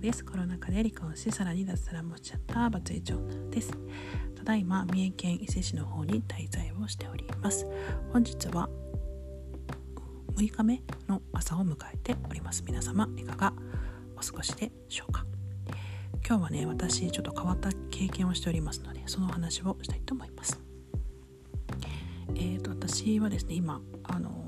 です。コロナ禍で離婚しさらに脱サラもしちゃったバツイチ女です。ただいま三重県伊勢市の方に滞在をしております。本日は6日目の朝を迎えております。皆様いかがお過ごしでしょうか？今日はね私ちょっと変わった経験をしておりますのでその話をしたいと思います。えーと私はですね今あの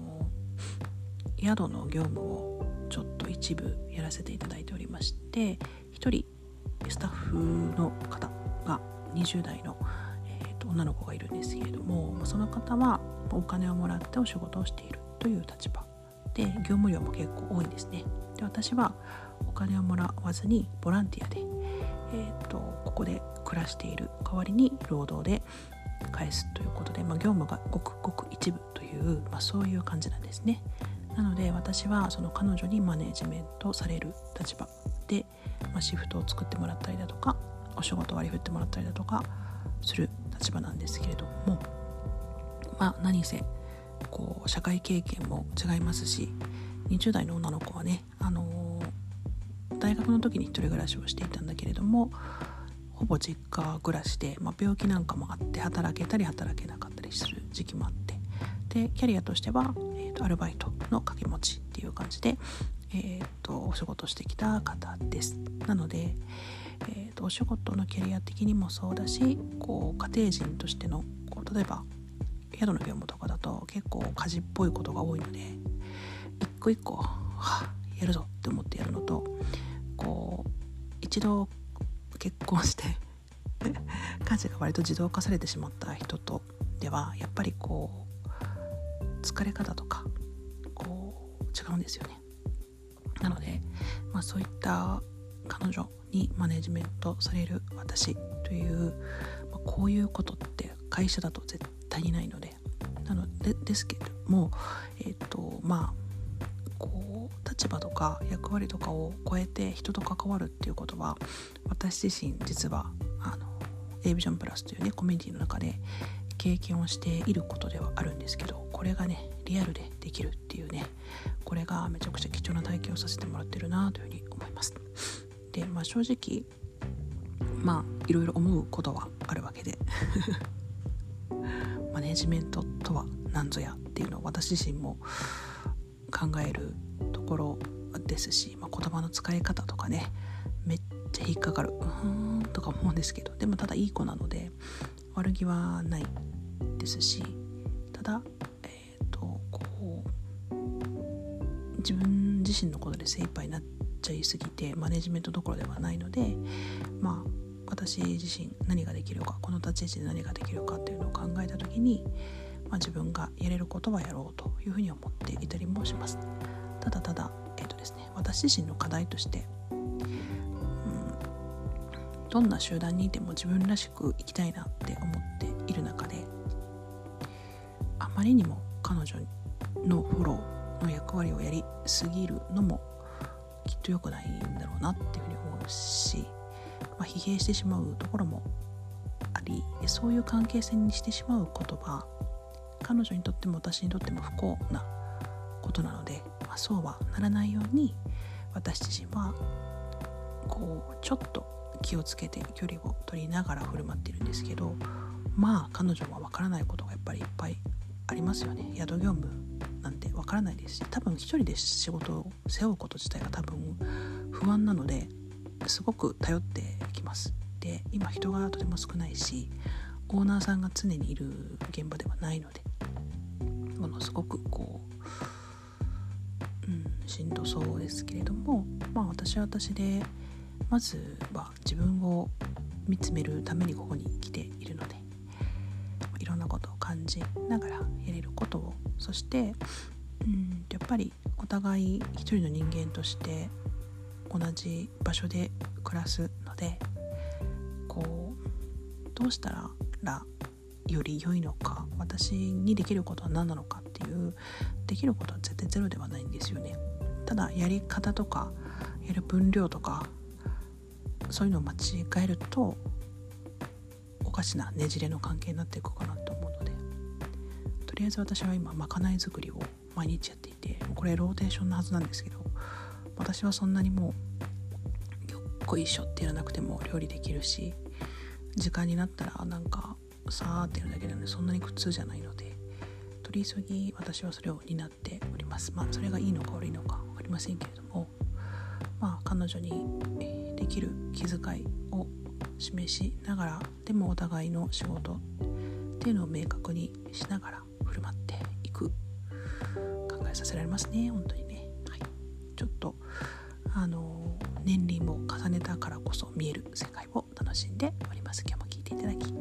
宿の業務をちょっと一部やらせていただいておりまして1人スタッフの方が20代の、えーと、女の子がいるんですけれどもその方はお金をもらってお仕事をしているという立場で業務量も結構多いんですね。で私はお金をもらわずにボランティアで、えーと、ここで暮らしている代わりに労働で返すということで、まあ、業務がごくごく一部という、まあ、そういう感じなんですね。なので私はその彼女にマネジメントされる立場で、まあ、シフトを作ってもらったりだとかお仕事割り振ってもらったりだとかする立場なんですけれどもまあ何せこう社会経験も違いますし20代の女の子はね、あのー、大学の時に1人暮らしをしていたんだけれどもほぼ実家暮らしで、まあ、病気なんかもあって働けたり働けなかったりする時期もあってでキャリアとしては、アルバイトの掛け持ちっていう感じで、えーと、お仕事してきた方です。なので、えーと、お仕事のキャリア的にもそうだしこう家庭人としてのこう例えば宿の業務とかだと結構家事っぽいことが多いので一個一個、は、やるぞって思ってやるのとこう一度結婚して 家事が割と自動化されてしまった人とではやっぱりこう疲れ方とかこう違うんですよね。なので、まあ、そういった彼女にマネジメントされる私という、まあ、こういうことって会社だと絶対にないので。なのでですけどもえっ、ー、とまあこう立場とか役割とかを超えて人と関わるっていうことは私自身実はあの A ビジョンプラスというねコミュニティの中で経験をしていることではあるんですけどこれがねリアルでできるっていうねこれがめちゃくちゃ貴重な体験をさせてもらってるなというふうに思います。でまあ正直まあいろいろ思うことはあるわけで。マネジメントとは何ぞやっていうのを私自身も考えるところですし、まあ、言葉の使い方とかねめっちゃ引っかかるうーんとか思うんですけどでもただいい子なので悪気はないですしただ、えーと、こう自分自身のことで精一杯になっちゃいすぎてマネジメントどころではないのでまあ私自身何ができるかこの立ち位置で何ができるかっていうのを考えた時に、まあ、自分がやれることはやろうというふうに思っていたりもします。ただただえっ、ー、とですね私自身の課題としてどんな集団にいても自分らしく生きたいなって思っている中であまりにも彼女のフォローの役割をやりすぎるのもきっと良くないんだろうなっていうふうに思うし、まあ、疲弊してしまうところもありそういう関係性にしてしまう言葉彼女にとっても私にとっても不幸なことなので、まあ、そうはならないように私自身はこうちょっと気をつけて距離を取りながら振る舞ってるんですけどまあ彼女は分からないことがやっぱりいっぱいありますよね。宿業務なんて分からないですし多分一人で仕事を背負うこと自体が多分不安なのですごく頼ってきます。で今人がとても少ないしオーナーさんが常にいる現場ではないのでものすごくこう、うん、しんどそうですけれどもまあ私は私でまずは自分を見つめるためにここに来ているのでいろんなことを感じながらやれることをそしてうんやっぱりお互い一人の人間として同じ場所で暮らすのでこうどうしたらより良いのか私にできることは何なのかっていうできることは絶対ゼロではないんですよね。ただやり方とかやる分量とかそういうのを間違えるとおかしなねじれの関係になっていくかなと思うのでとりあえず私は今まかない作りを毎日やっていてこれローテーションのはずなんですけど私はそんなにもうよっこいしょってやらなくても料理できるし時間になったらなんかさーってやるだけなのでそんなに苦痛じゃないので取り急ぎ私はそれを担っております。まあそれがいいのか悪いのか分かりませんけれどもまあ彼女にできる気遣いを示しながらでもお互いの仕事っていうのを明確にしながら振る舞っていく。考えさせられますね本当にね、はい、ちょっとあの年輪も重ねたからこそ見える世界を楽しんでおります。今日も聞いていただき